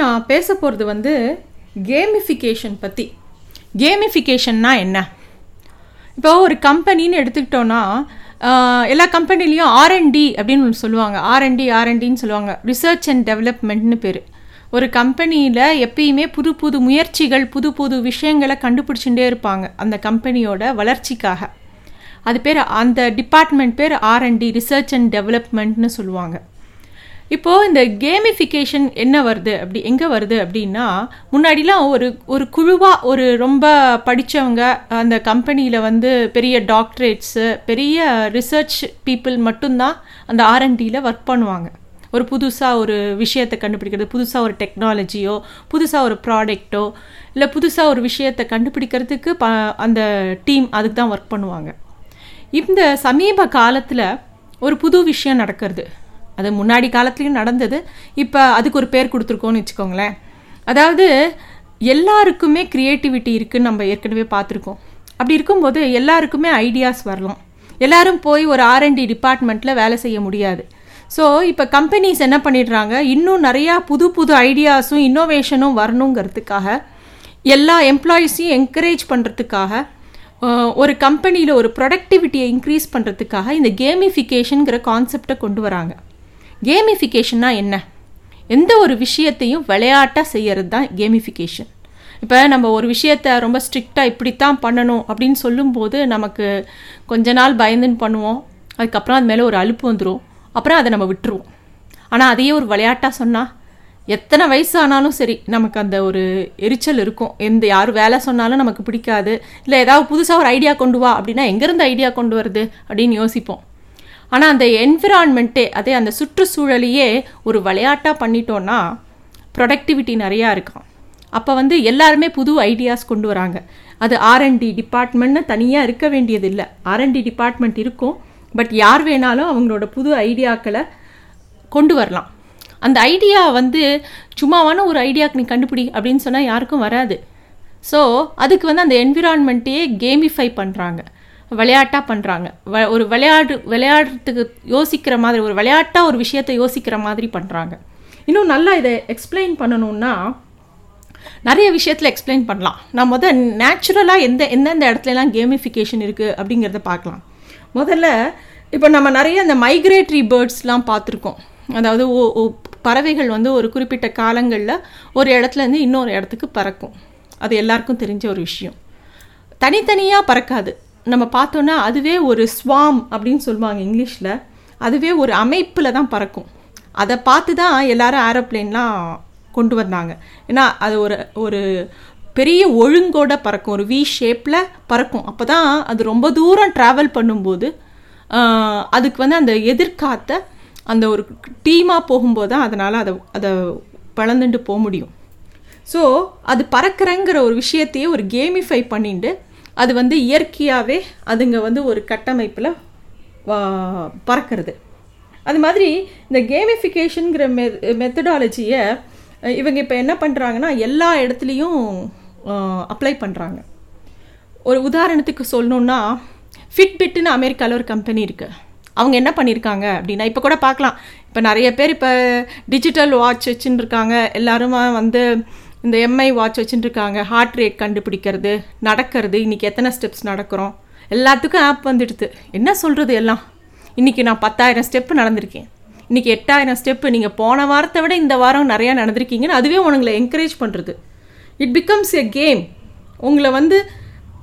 நான் பேச போகிறது வந்து கேமிஃபிகேஷன் பற்றி கேமிஃபிகேஷன்னா என்ன? இப்போ ஒரு கம்பெனின்னு எடுத்துக்கிட்டோன்னா எல்லா கம்பெனிலையும் ஆர்என்டி அப்படின்னு ஒன்று சொல்லுவாங்க ஆர்என்டி ஆர்என்டின்னு சொல்லுவாங்க. ரிசர்ச் அண்ட் டெவலப்மெண்ட்னு பேர். ஒரு கம்பெனியில் எப்பயுமே புது புது முயற்சிகள் புது புது விஷயங்களை கண்டுபிடிச்சுட்டே இருப்பாங்க அந்த கம்பெனியோட வளர்ச்சிக்காக. அது பேர் அந்த டிபார்ட்மெண்ட் பேர் ஆர்என்டி ரிசர்ச் அண்ட் டெவலப்மெண்ட்னு சொல்லுவாங்க. இப்போது இந்த கேமிஃபிகேஷன் என்ன வருது? அப்படி எங்கே வருது அப்படின்னா முன்னாடிலாம் ஒரு ஒரு குழுவாக ஒரு ரொம்ப படித்தவங்க அந்த கம்பெனியில் வந்து பெரிய டாக்டரேட்ஸு பெரிய ரிசர்ச் பீப்புள் மட்டும்தான் அந்த ஆர்என்டியில் ஒர்க் பண்ணுவாங்க. ஒரு புதுசாக ஒரு விஷயத்தை கண்டுபிடிக்கிறது புதுசாக ஒரு டெக்னாலஜியோ புதுசாக ஒரு ப்ராடக்டோ இல்லை புதுசாக ஒரு விஷயத்தை கண்டுபிடிக்கிறதுக்கு ப அந்த டீம் அதுக்கு தான் ஒர்க் பண்ணுவாங்க. இந்த சமீப காலத்தில் ஒரு புது விஷயம் நடக்கிறது. அது முன்னாடி காலத்துலேயும் நடந்தது. இப்போ அதுக்கு ஒரு பேர் கொடுத்துருக்கோன்னு வச்சுக்கோங்களேன். அதாவது எல்லாருக்குமே க்ரியேட்டிவிட்டி இருக்குதுன்னு நம்ம ஏற்கனவே பார்த்துருக்கோம். அப்படி இருக்கும்போது எல்லாருக்குமே ஐடியாஸ் வரலாம். எல்லாரும் போய் ஒரு ஆர்என்டி டிபார்ட்மெண்ட்டில் வேலை செய்ய முடியாது. ஸோ இப்போ கம்பெனிஸ் என்ன பண்ணிடுறாங்க? இன்னும் நிறையா புது புது ஐடியாஸும் இன்னோவேஷனும் வரணுங்கிறதுக்காக எல்லா எம்ப்ளாயீஸையும் என்கரேஜ் பண்ணுறதுக்காக ஒரு கம்பெனியில் ஒரு ப்ரொடக்டிவிட்டியை இன்க்ரீஸ் பண்ணுறதுக்காக இந்த கேமிஃபிகேஷனுங்கிற கான்செப்டை கொண்டு வராங்க. கேமிஃபிகேஷன்னா என்ன? எந்த ஒரு விஷயத்தையும் விளையாட்டாக செய்கிறது தான் கேமிஃபிகேஷன் இப்போ நம்ம ஒரு விஷயத்த ரொம்ப ஸ்ட்ரிக்டாக இப்படித்தான் பண்ணணும் அப்படின்னு சொல்லும்போது நமக்கு கொஞ்ச நாள் பயந்துன்னு பண்ணுவோம். அதுக்கப்புறம் அது மேலே ஒரு அலுப்பு வந்துடும் அப்புறம் அதை நம்ம விட்டுருவோம். ஆனால் அதையே ஒரு விளையாட்டாக சொன்னால் எத்தனை வயசு ஆனாலும் சரி நமக்கு அந்த ஒரு எரிச்சல் இருக்கும். எந்த யார் வேலை சொன்னாலும் நமக்கு பிடிக்காது. இல்லை ஏதாவது புதுசாக ஒரு ஐடியா கொண்டு வா அப்படின்னா எங்கேருந்து ஐடியா கொண்டு வருது அப்படின்னு யோசிப்போம். ஆனால் அந்த என்விரான்மெண்ட்டே அதே அந்த சுற்றுச்சூழலையே ஒரு விளையாட்டாக பண்ணிட்டோன்னா ப்ரொடக்டிவிட்டி நிறையா இருக்கும். அப்போ வந்து எல்லாருமே புது ஐடியாஸ் கொண்டு வராங்க. அது ஆர்என்டி டிபார்ட்மெண்ட்னு தனியாக இருக்க வேண்டியது இல்லை ஆர்என்டி டிபார்ட்மெண்ட் இருக்கும். பட் யார் வேணாலும் அவங்களோட புது ஐடியாக்களை கொண்டு வரலாம். அந்த ஐடியா வந்து சும்மாவான ஒரு ஐடியாக்கு நீ கண்டுபிடி அப்படின்னு சொன்னால் யாருக்கும் வராது. ஸோ அதுக்கு வந்து அந்த என்விரான்மெண்ட்டையே கேமிஃபை பண்ணுறாங்க விளையாட்டாக பண்ணுறாங்க வ ஒரு விளையாடு விளையாடுறதுக்கு யோசிக்கிற மாதிரி ஒரு விளையாட்டாக ஒரு விஷயத்தை யோசிக்கிற மாதிரி பண்ணுறாங்க இன்னும் நல்லா இதை எக்ஸ்பிளைன் பண்ணணுன்னா நிறைய விஷயத்தில் எக்ஸ்பிளைன் பண்ணலாம். நான் முதல் நேச்சுரலாக எந்த எந்தெந்த இடத்துலலாம் கேமிஃபிகேஷன் இருக்குது அப்படிங்கிறத பார்க்கலாம். முதல்ல இப்போ நம்ம நிறைய இந்த மைக்ரேட்டரி பேர்ட்ஸ்லாம் பார்த்துருக்கோம். அதாவது ஓ ஓ பறவைகள் வந்து ஒரு குறிப்பிட்ட காலங்களில் ஒரு இடத்துல இருந்து இன்னொரு இடத்துக்கு பறக்கும். அது எல்லாருக்கும் தெரிஞ்ச ஒரு விஷயம். தனித்தனியாக பறக்காது. நம்ம பார்த்தோன்னா அதுவே ஒரு ஸ்வாம் அப்படின்னு சொல்லுவாங்க இங்கிலீஷில். அதுவே ஒரு அமைப்பில் தான் பறக்கும். அதை பார்த்து தான் எல்லாரும் ஏரோப்ளேன்லாம் கொண்டு வந்தாங்க. ஏன்னா அது ஒரு ஒரு பெரிய ஒழுங்கோட பறக்கும். ஒரு வி ஷேப்பில் பறக்கும். அப்போ தான் அது ரொம்ப தூரம் ட்ராவல் பண்ணும்போது அதுக்கு வந்து அந்த எதிர்காத்த அந்த ஒரு டீமாக போகும்போது தான் அதனால் அதை அதை பழந்துட்டு போக முடியும். ஸோ அது பறக்கிறங்கிற ஒரு விஷயத்தையே ஒரு கேமிஃபை பண்ணிட்டு அது வந்து இயற்கையாகவே அதுங்க வந்து ஒரு கட்டமைப்பில் பறக்கிறது. அது மாதிரி இந்த கேமிஃபிகேஷனுங்கிற மெ மெத்தடாலஜியை இவங்க இப்போ என்ன பண்ணுறாங்கன்னா எல்லா இடத்துலையும் அப்ளை பண்ணுறாங்க ஒரு உதாரணத்துக்கு சொல்லணுன்னா ஃபிட்பிட்னு அமெரிக்காவில் ஒரு கம்பெனி இருக்குது அவங்க என்ன பண்ணியிருக்காங்க அப்படின்னா இப்போ கூட பார்க்கலாம். இப்போ நிறைய பேர் இப்போ டிஜிட்டல் வாட்ச் வச்சுன்னு இருக்காங்க. எல்லாருமா வந்து இந்த எம்ஐ வாட்ச் வச்சுட்டுருக்காங்க ஹார்ட் ரேட் கண்டுபிடிக்கிறது நடக்கிறது. இன்றைக்கி எத்தனை ஸ்டெப்ஸ் நடக்கிறோம்? எல்லாத்துக்கும் ஆப் வந்துடுது என்ன சொல்கிறது எல்லாம்? இன்றைக்கி நான் பத்தாயிரம் ஸ்டெப்பு நடந்திருக்கேன். இன்றைக்கி எட்டாயிரம் ஸ்டெப்பு நீங்கள் போன வாரத்தை விட இந்த வாரம் நிறையா நடந்திருக்கீங்கன்னு அதுவே உங்களை என்கரேஜ் பண்ணுறது இட் பிகம்ஸ் எ கேம் உங்களை வந்து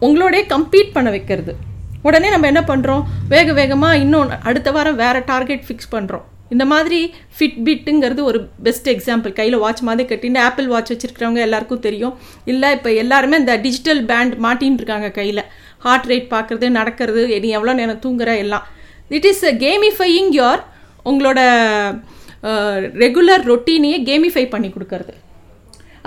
உங்களோடய கம்பீட் பண்ண வைக்கிறது. உடனே நம்ம என்ன பண்ணுறோம் வேக வேகமாக இன்னும் அடுத்த வாரம் வேறு டார்கெட் ஃபிக்ஸ் பண்ணுறோம் இந்த மாதிரி ஃபிட்பிட்டுங்கிறது ஒரு பெஸ்ட் எக்ஸாம்பிள் கையில் வாட்ச் மாதிரி கட்டின்னு ஆப்பிள் வாட்ச் வச்சுருக்கிறவங்க எல்லாருக்கும் தெரியும். இல்லை இப்போ எல்லாருமே இந்த டிஜிட்டல் பேண்ட் மாட்டின்னு இருக்காங்க கையில். ஹார்ட் ரேட் பார்க்குறது நடக்கிறது நீ எவ்வளோ நேரம் தூங்குற எல்லாம். இட் இஸ் கேமிஃபையிங் யோர் உங்களோட ரெகுலர் ரொட்டீனையே கேமிஃபை பண்ணி கொடுக்கறது.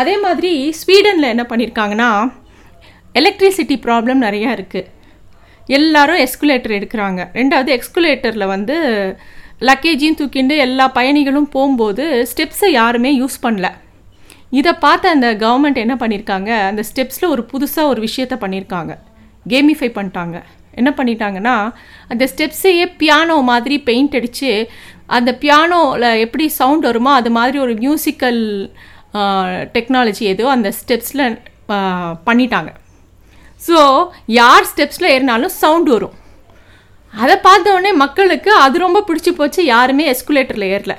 அதே மாதிரி ஸ்வீடனில் என்ன பண்ணியிருக்காங்கன்னா எலக்ட்ரிசிட்டி ப்ராப்ளம் நிறையா இருக்குது எல்லாரும் எஸ்குலேட்டர் எடுக்கிறாங்க. ரெண்டாவது எக்ஸ்குலேட்டரில் வந்து லக்கேஜையும் தூக்கிண்டு எல்லா பயணிகளும் போகும்போது ஸ்டெப்ஸை யாருமே யூஸ் பண்ணல. இதை பார்த்து அந்த கவர்மெண்ட் என்ன பண்ணியிருக்காங்க அந்த ஸ்டெப்ஸில் ஒரு புதுசாக ஒரு விஷயத்த பண்ணியிருக்காங்க கேமிஃபை பண்ணிட்டாங்க. என்ன பண்ணிட்டாங்கன்னா அந்த ஸ்டெப்ஸையே பியானோ மாதிரி பெயிண்ட் அடித்து அந்த பியானோவில் எப்படி சவுண்ட் வருமோ அது மாதிரி ஒரு மியூசிக்கல் டெக்னாலஜி ஏதோ அந்த ஸ்டெப்ஸில் பண்ணிட்டாங்க. ஸோ யார் ஸ்டெப்ஸில் ஏறினாலும் சவுண்ட் வரும். அதை பார்த்த உடனே மக்களுக்கு அது ரொம்ப பிடிச்சி போச்சு யாருமே எஸ்குலேட்டரில் ஏறல.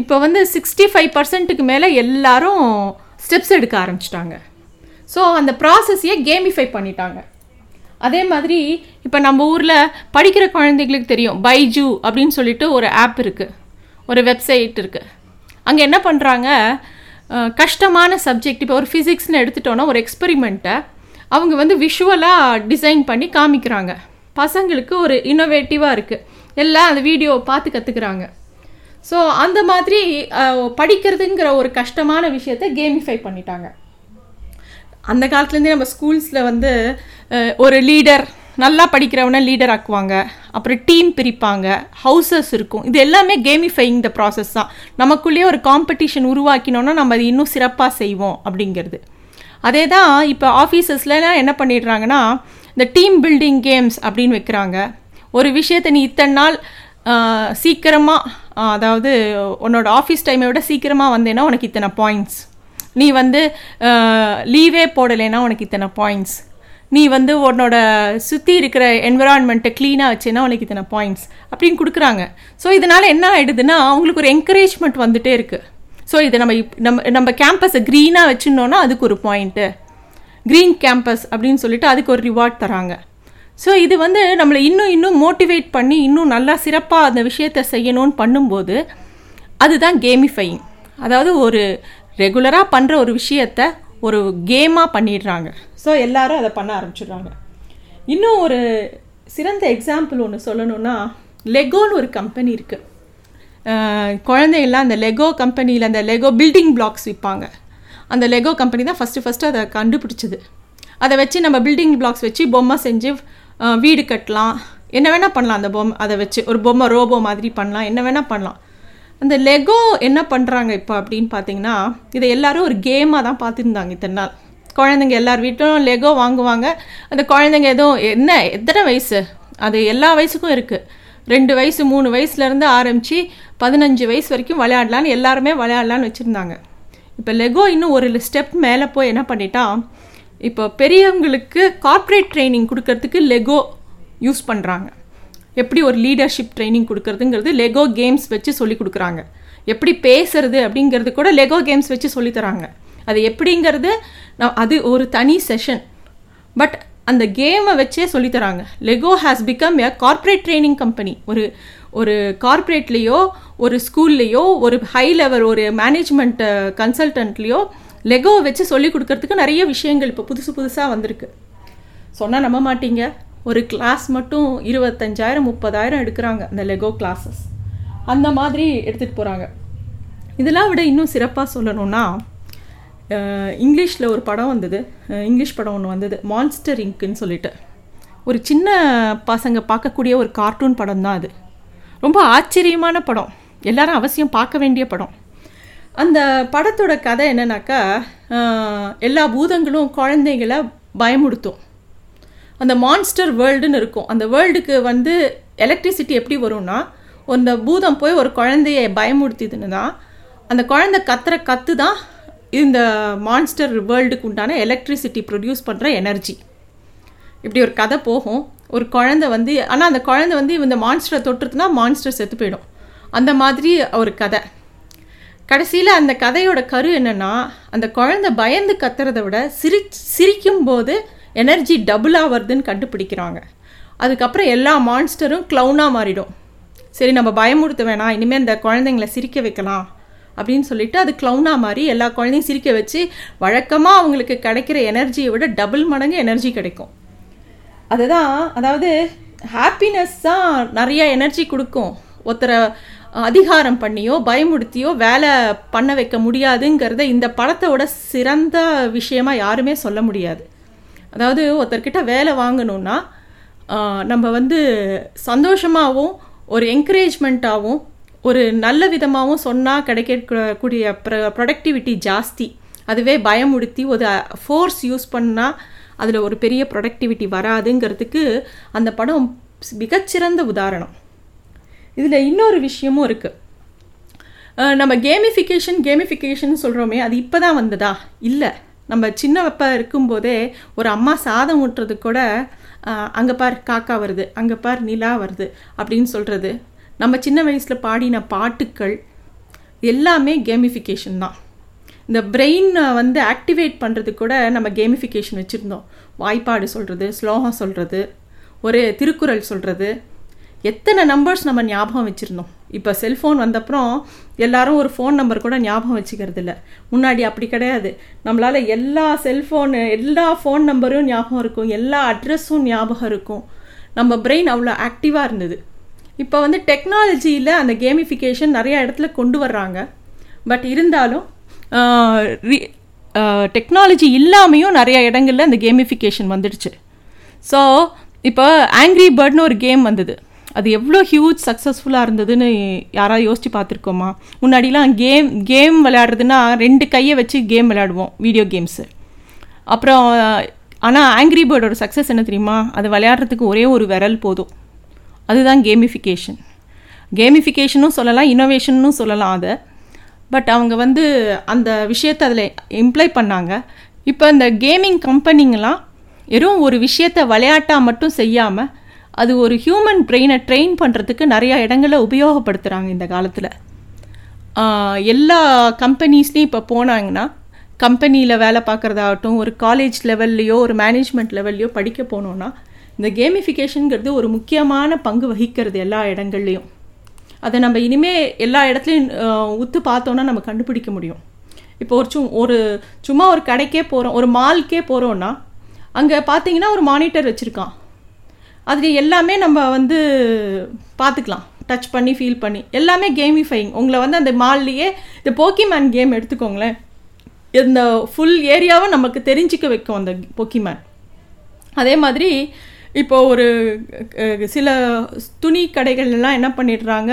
இப்போ வந்து சிக்ஸ்டி ஃபைவ் பர்சன்ட்டுக்கு மேலே எல்லாரும் ஸ்டெப்ஸ் எடுக்க ஆரம்பிச்சிட்டாங்க. ஸோ அந்த ப்ராசஸையே கேமிஃபை பண்ணிட்டாங்க. அதே மாதிரி இப்போ நம்ம ஊரில் படிக்கிற குழந்தைங்களுக்கு தெரியும் பைஜூ அப்படின்னு சொல்லிட்டு ஒரு ஆப் இருக்குது ஒரு வெப்சைட் இருக்குது அங்கே என்ன பண்ணுறாங்க கஷ்டமான சப்ஜெக்ட் இப்போ ஒரு ஃபிசிக்ஸ்னு எடுத்துட்டோன்னா ஒரு எக்ஸ்பெரிமெண்ட்டை அவங்க வந்து விஷுவலாக டிசைன் பண்ணி காமிக்கிறாங்க. பசங்களுக்கு ஒரு இன்னோவேட்டிவாக இருக்குது எல்லாம் அந்த வீடியோவை பார்த்து கற்றுக்குறாங்க ஸோ அந்த மாதிரி படிக்கிறதுங்கிற ஒரு கஷ்டமான விஷயத்தை கேமிஃபை பண்ணிட்டாங்க. அந்த காலத்துலேருந்தே நம்ம ஸ்கூல்ஸில் வந்து ஒரு லீடர் நல்லா படிக்கிறவனை லீடர் ஆக்குவாங்க. அப்புறம் டீம் பிரிப்பாங்க. ஹவுசஸ் இருக்கும். இது எல்லாமே கேமிஃபைங் த ப்ராசஸ் தான். நமக்குள்ளேயே ஒரு காம்படிஷன் உருவாக்கினோன்னா நம்ம அது இன்னும் சிறப்பாக செய்வோம் அப்படிங்கிறது. அதே தான் இப்போ ஆஃபீஸஸ்லாம் என்ன பண்ணிடுறாங்கன்னா இந்த டீம் பில்டிங் கேம்ஸ் அப்படின்னு வைக்கிறாங்க. ஒரு விஷயத்தை நீ இத்தனை நாள் சீக்கிரமாக அதாவது உன்னோட ஆஃபீஸ் டைமை விட சீக்கிரமாக வந்தேன்னா உனக்கு இத்தனை பாயிண்ட்ஸ் நீ வந்து லீவே போடலைன்னா உனக்கு இத்தனை பாயிண்ட்ஸ் நீ வந்து உன்னோட சுற்றி இருக்கிற என்விரான்மெண்ட்டை க்ளீனாக வச்சேன்னா உனக்கு இத்தனை பாயிண்ட்ஸ் அப்படின்னு கொடுக்குறாங்க. ஸோ இதனால் என்ன ஆகிடுதுன்னா அவங்களுக்கு ஒரு என்கரேஜ்மெண்ட் வந்துகிட்டே இருக்குது ஸோ இதை நம்ம இப் நம்ம நம்ம கேம்பஸை க்ரீனாக வச்சுருந்தோன்னா அதுக்கு ஒரு பாயிண்ட்டு க்ரீன் கேம்பஸ் அப்படின்னு சொல்லிட்டு அதுக்கு ஒரு ரிவார்ட் தராங்க. ஸோ இது வந்து நம்மளை இன்னும் இன்னும் மோட்டிவேட் பண்ணி இன்னும் நல்லா சிறப்பாக அந்த விஷயத்தை செய்யணும்னு பண்ணும்போது அதுதான் கேமிஃபையிங் அதாவது ஒரு ரெகுலராக பண்ணுற ஒரு விஷயத்த ஒரு கேமாக பண்ணிடுறாங்க. ஸோ எல்லாரும் அதை பண்ண ஆரம்பிச்சிடுறாங்க. இன்னும் ஒரு சிறந்த எக்ஸாம்பிள் ஒன்று சொல்லணும்னா லெகோன்னு ஒரு கம்பெனி இருக்குது குழந்தையெல்லாம் அந்த லெகோ கம்பெனியில் அந்த லெகோ பில்டிங் பிளாக்ஸ் விற்பாங்க அந்த லெகோ கம்பெனி தான் ஃபஸ்ட்டு ஃபஸ்ட்டு அதை கண்டுபிடிச்சது. அதை வச்சு நம்ம பில்டிங் பிளாக்ஸ் வச்சு பொம்மை செஞ்சு வீடு கட்டலாம். என்ன வேணால் பண்ணலாம் அந்த பொம்மை அதை வச்சு. ஒரு பொம்மை ரோபோ மாதிரி பண்ணலாம். என்ன வேணால் பண்ணலாம். அந்த லெகோ என்ன பண்ணுறாங்க இப்போ அப்படின்னு பார்த்தீங்கன்னா இதை எல்லோரும் ஒரு கேமாக தான் பார்த்துருந்தாங்க இத்தனை நாள். குழந்தைங்க எல்லார் வீட்டிலும் லெகோ வாங்குவாங்க. அந்த குழந்தைங்க எதுவும் என்ன எத்தனை வயசு? அது எல்லா வயசுக்கும் இருக்குது ரெண்டு வயசு மூணு வயசுலேருந்து ஆரம்பித்து பதினஞ்சு வயசு வரைக்கும் விளையாடலான்னு எல்லாருமே விளையாடலான்னு வச்சுருந்தாங்க. இப்போ லெகோ இன்னும் ஒரு ஸ்டெப் மேலே போய் என்ன பண்ணிட்டான் இப்போ பெரியவங்களுக்கு கார்ப்பரேட் ட்ரைனிங் கொடுக்கறதுக்கு லெகோ யூஸ் பண்ணுறாங்க எப்படி ஒரு லீடர்ஷிப் ட்ரைனிங் கொடுக்கறதுங்கிறது லெகோ கேம்ஸ் வச்சு சொல்லி கொடுக்குறாங்க. எப்படி பேசுறது அப்படிங்கிறது கூட லெகோ கேம்ஸ் வச்சு சொல்லித்தராங்க அது எப்படிங்கிறது நான் அது ஒரு தனி செஷன் பட் அந்த கேமை வச்சே சொல்லித் தராங்க. Lego has become a corporate training company ஒரு ஒரு கார்ப்பரேட்லேயோ ஒரு ஸ்கூல்லையோ ஒரு ஹை லெவல் ஒரு மேனேஜ்மெண்ட் கன்சல்டன்ட்லேயோ லெகோ வச்சு சொல்லி கொடுக்கறதுக்கு நிறைய விஷயங்கள் இப்போ புதுசு புதுசாக வந்திருக்கு. சொன்னால் நம்ப மாட்டீங்க. ஒரு கிளாஸ் மட்டும் இருபத்தஞ்சாயிரம் முப்பதாயிரம் எடுக்கிறாங்க அந்த லெகோ கிளாஸஸ் அந்த மாதிரி எடுத்துகிட்டு போகிறாங்க இதெல்லாம் விட இன்னும் சிறப்பாக சொல்லணும்னா இங்கிலீஷில் ஒரு படம் வந்தது. இங்கிலீஷ் படம் ஒன்று வந்தது. மான்ஸ்டர் இங்க்குன்னு சொல்லிட்டு. ஒரு சின்ன பசங்க பார்க்கக்கூடிய ஒரு கார்ட்டூன் படம் தான் அது. ரொம்ப ஆச்சரியமான படம். எல்லாரும் அவசியம் பார்க்க வேண்டிய படம். அந்த படத்தோட கதை என்னன்னாக்கா எல்லா பூதங்களும் குழந்தைகளை பயமுடுத்தும். அந்த மான்ஸ்டர் வேர்ல்டுன்னு இருக்கும். அந்த வேர்ல்டுக்கு வந்து எலக்ட்ரிசிட்டி எப்படி வரும்னா அந்த பூதம் போய் ஒரு குழந்தைய தான் அந்த குழந்தை கத்துற கத்து தான் இந்த மான்ஸ்டர் வேர்ல்டுக்கு உண்டான எலக்ட்ரிசிட்டி ப்ரொடியூஸ் பண்ணுற எனர்ஜி இப்படி ஒரு கதை போகும். ஒரு குழந்தை வந்து ஆனால் அந்த குழந்தை வந்து இந்த மான்ஸ்டரை தொட்டுருதுன்னா மான்ஸ்டர் செத்து போயிடும். அந்த மாதிரி ஒரு கதை. கடைசியில் அந்த கதையோட கரு என்னென்னா அந்த குழந்தை பயந்து கத்துறத விட சிரி சிரிக்கும் போது எனர்ஜி டபுளாக வருதுன்னு கண்டுபிடிக்கிறாங்க. அதுக்கப்புறம் எல்லா மான்ஸ்டரும் க்ளவுனாக மாறிடும். சரி நம்ம பயமுறுத்த வேணாம் இனிமேல் இந்த குழந்தைங்கள சிரிக்க வைக்கலாம் அப்படின்னு சொல்லிட்டு அது க்ளவுனாக மாறி எல்லா குழந்தையும் சிரிக்க வச்சு வழக்கமாக அவங்களுக்கு கிடைக்கிற எனர்ஜியை விட டபுள் மடங்கு எனர்ஜி கிடைக்கும். அதுதான் அதாவது ஹாப்பினஸ் தான் நிறைய எனர்ஜி கொடுக்கும். ஒருத்தரை அதிகாரம் பண்ணியோ பயமுடுத்தியோ வேலை பண்ண வைக்க முடியாதுங்கிறத இந்த படத்தோட சிறந்த விஷயமா யாருமே சொல்ல முடியாது. அதாவது ஒருத்தர்கிட்ட வேலை வாங்கணும்னா நம்ம வந்து சந்தோஷமாகவும் ஒரு என்கரேஜ்மெண்ட்டாகவும் ஒரு நல்ல விதமாகவும் சொன்னால் கிடைக்கக்கூடிய ப்ர ப்ரொடக்டிவிட்டி ஜாஸ்தி. அதுவே பயமுடுத்தி ஒரு ஃபோர்ஸ் யூஸ் பண்ணால் அதில் ஒரு பெரிய ப்ரொடக்டிவிட்டி வராதுங்கிறதுக்கு அந்த படம் மிகச்சிறந்த உதாரணம். இதில் இன்னொரு விஷயமும் இருக்குது நம்ம கேமிஃபிகேஷன் கேமிஃபிகேஷன் சொல்கிறோமே அது இப்போ தான் வந்ததா? இல்லை. நம்ம சின்ன வெப்ப இருக்கும்போதே ஒரு அம்மா சாதம் ஊட்டுறது கூட அங்கே பார் காக்கா வருது அங்கே பார் நிலா வருது அப்படின்னு சொல்கிறது நம்ம சின்ன வயசில் பாடின பாட்டுக்கள் எல்லாமே கேமிஃபிகேஷன் தான். இந்த பிரெயினை வந்து ஆக்டிவேட் பண்ணுறது கூட நம்ம கேமிஃபிகேஷன் வச்சுருந்தோம். வாய்ப்பாடு சொல்கிறது ஸ்லோகம் சொல்கிறது ஒரு திருக்குறள் சொல்கிறது எத்தனை நம்பர்ஸ் நம்ம ஞாபகம் வச்சுருந்தோம்? இப்போ செல்ஃபோன் வந்தப்புறம் எல்லாரும் ஒரு ஃபோன் நம்பர் கூட ஞாபகம் வச்சுக்கிறது இல்லை. முன்னாடி அப்படி கிடையாது. நம்மளால் எல்லா செல்ஃபோனு எல்லா ஃபோன் நம்பரும் ஞாபகம் இருக்கும். எல்லா அட்ரஸும் ஞாபகம் இருக்கும். நம்ம பிரெயின் அவ்வளோ ஆக்டிவாக இருந்தது. இப்போ வந்து டெக்னாலஜியில் அந்த கேமிஃபிகேஷன் நிறையா இடத்துல கொண்டு வர்றாங்க. பட் இருந்தாலும் டெக்னாலஜி இல்லாமையும் நிறையா இடங்களில் அந்த கேமிஃபிகேஷன் வந்துடுச்சு. ஸோ இப்போ ஆங்க்ரி பேர்ட்னு ஒரு கேம் வந்தது. அது எவ்வளோ ஹியூஜ் சக்ஸஸ்ஃபுல்லாக இருந்ததுன்னு யாராவது யோசிச்சு பார்த்துருக்கோமா? முன்னாடிலாம் கேம் கேம் விளையாடுறதுன்னா ரெண்டு கையை வச்சு கேம் விளையாடுவோம் வீடியோ கேம்ஸு அப்புறம் ஆனால் ஆங்கிரி பேர்டோட சக்ஸஸ் என்ன தெரியுமா? அது விளையாடுறதுக்கு ஒரே ஒரு விரல் போதும். அதுதான் கேமிஃபிகேஷன் கேமிஃபிகேஷனும் சொல்லலாம் இன்னோவேஷனும் சொல்லலாம் அதை. பட் அவங்க வந்து அந்த விஷயத்தை அதில் இம்ப்ளை பண்ணாங்க. இப்போ இந்த கேமிங் கம்பெனிங்கெலாம் வெறும் ஒரு விஷயத்தை விளையாட்டாக மட்டும் செய்யாமல் அது ஒரு ஹியூமன் பிரெயினை ட்ரெயின் பண்ணுறதுக்கு நிறையா இடங்களில் உபயோகப்படுத்துகிறாங்க இந்த காலத்தில். எல்லா கம்பெனிஸ்லேயும் இப்போ போனாங்கன்னா கம்பெனியில் வேலை பார்க்குறதாகட்டும் ஒரு காலேஜ் லெவல்லையோ ஒரு மேனேஜ்மெண்ட் லெவல்லையோ படிக்க போனோன்னா இந்த கேமிஃபிகேஷனுங்கிறது ஒரு முக்கியமான பங்கு வகிக்கிறது எல்லா இடங்கள்லையும். அதை நம்ம இனிமேல் எல்லா இடத்துலையும் உத்து பார்த்தோன்னா நம்ம கண்டுபிடிக்க முடியும். இப்போ ஒரு சு ஒரு சும்மா ஒரு கடைக்கே போகிறோம் ஒரு மால்க்கே போகிறோன்னா அங்கே பார்த்தீங்கன்னா ஒரு மானிட்டர் வச்சுருக்கான். அது எல்லாமே நம்ம வந்து பார்த்துக்கலாம் டச் பண்ணி ஃபீல் பண்ணி. எல்லாமே கேமிஃபைங் உங்களை வந்து அந்த மால்லையே இந்த போக்கிமேன் கேம் எடுத்துக்கோங்களேன். இந்த ஃபுல் ஏரியாவை நமக்கு தெரிஞ்சிக்க வைக்கும் அந்த போக்கிமேன் அதே மாதிரி இப்போ ஒரு சில துணி கடைகள்லாம் என்ன பண்ணிடுறாங்க?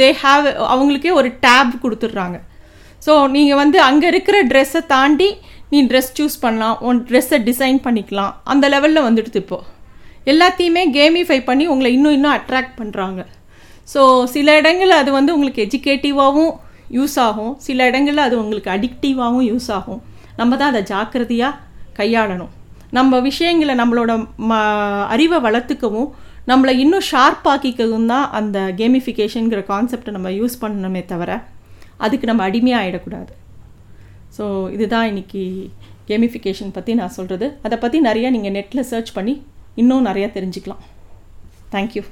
தே ஹாவ் அவங்களுக்கே ஒரு டேப் கொடுத்துட்றாங்க. ஸோ நீங்கள் வந்து அங்கே இருக்கிற ட்ரெஸ்ஸை தாண்டி நீ ட்ரெஸ் சூஸ் பண்ணலாம். உன் ட்ரெஸ்ஸை டிசைன் பண்ணிக்கலாம். அந்த லெவலில் வந்துடுது இப்போ. எல்லாத்தையுமே கேமிஃபை பண்ணி உங்களை இன்னும் இன்னும் அட்ராக்ட் பண்ணுறாங்க ஸோ சில இடங்களில் அது வந்து உங்களுக்கு எஜுகேட்டிவாகவும் யூஸ் ஆகும். சில இடங்களில் அது உங்களுக்கு அடிக்டிவாகவும் யூஸ் ஆகும். நம்ம தான் அதை ஜாக்கிரதையாக கையாளணும். நம்ம விஷயங்களை நம்மளோட ம அறிவை வளர்த்துக்கவும் நம்மளை இன்னும் ஷார்ப்பாக்கிக்கவும் தான் அந்த கேமிஃபிகேஷனுங்கிற கான்செப்டை நம்ம யூஸ் பண்ணணுமே தவிர அதுக்கு நம்ம அடிமையாக ஆகிடக்கூடாது ஸோ இதுதான் இன்றைக்கி கேமிஃபிகேஷன் பற்றி நான் சொல்கிறது அதை பற்றி நிறையா நீங்கள் நெட்டில் சர்ச் பண்ணி இன்னும் நிறையா தெரிஞ்சுக்கலாம். தேங்க்யூ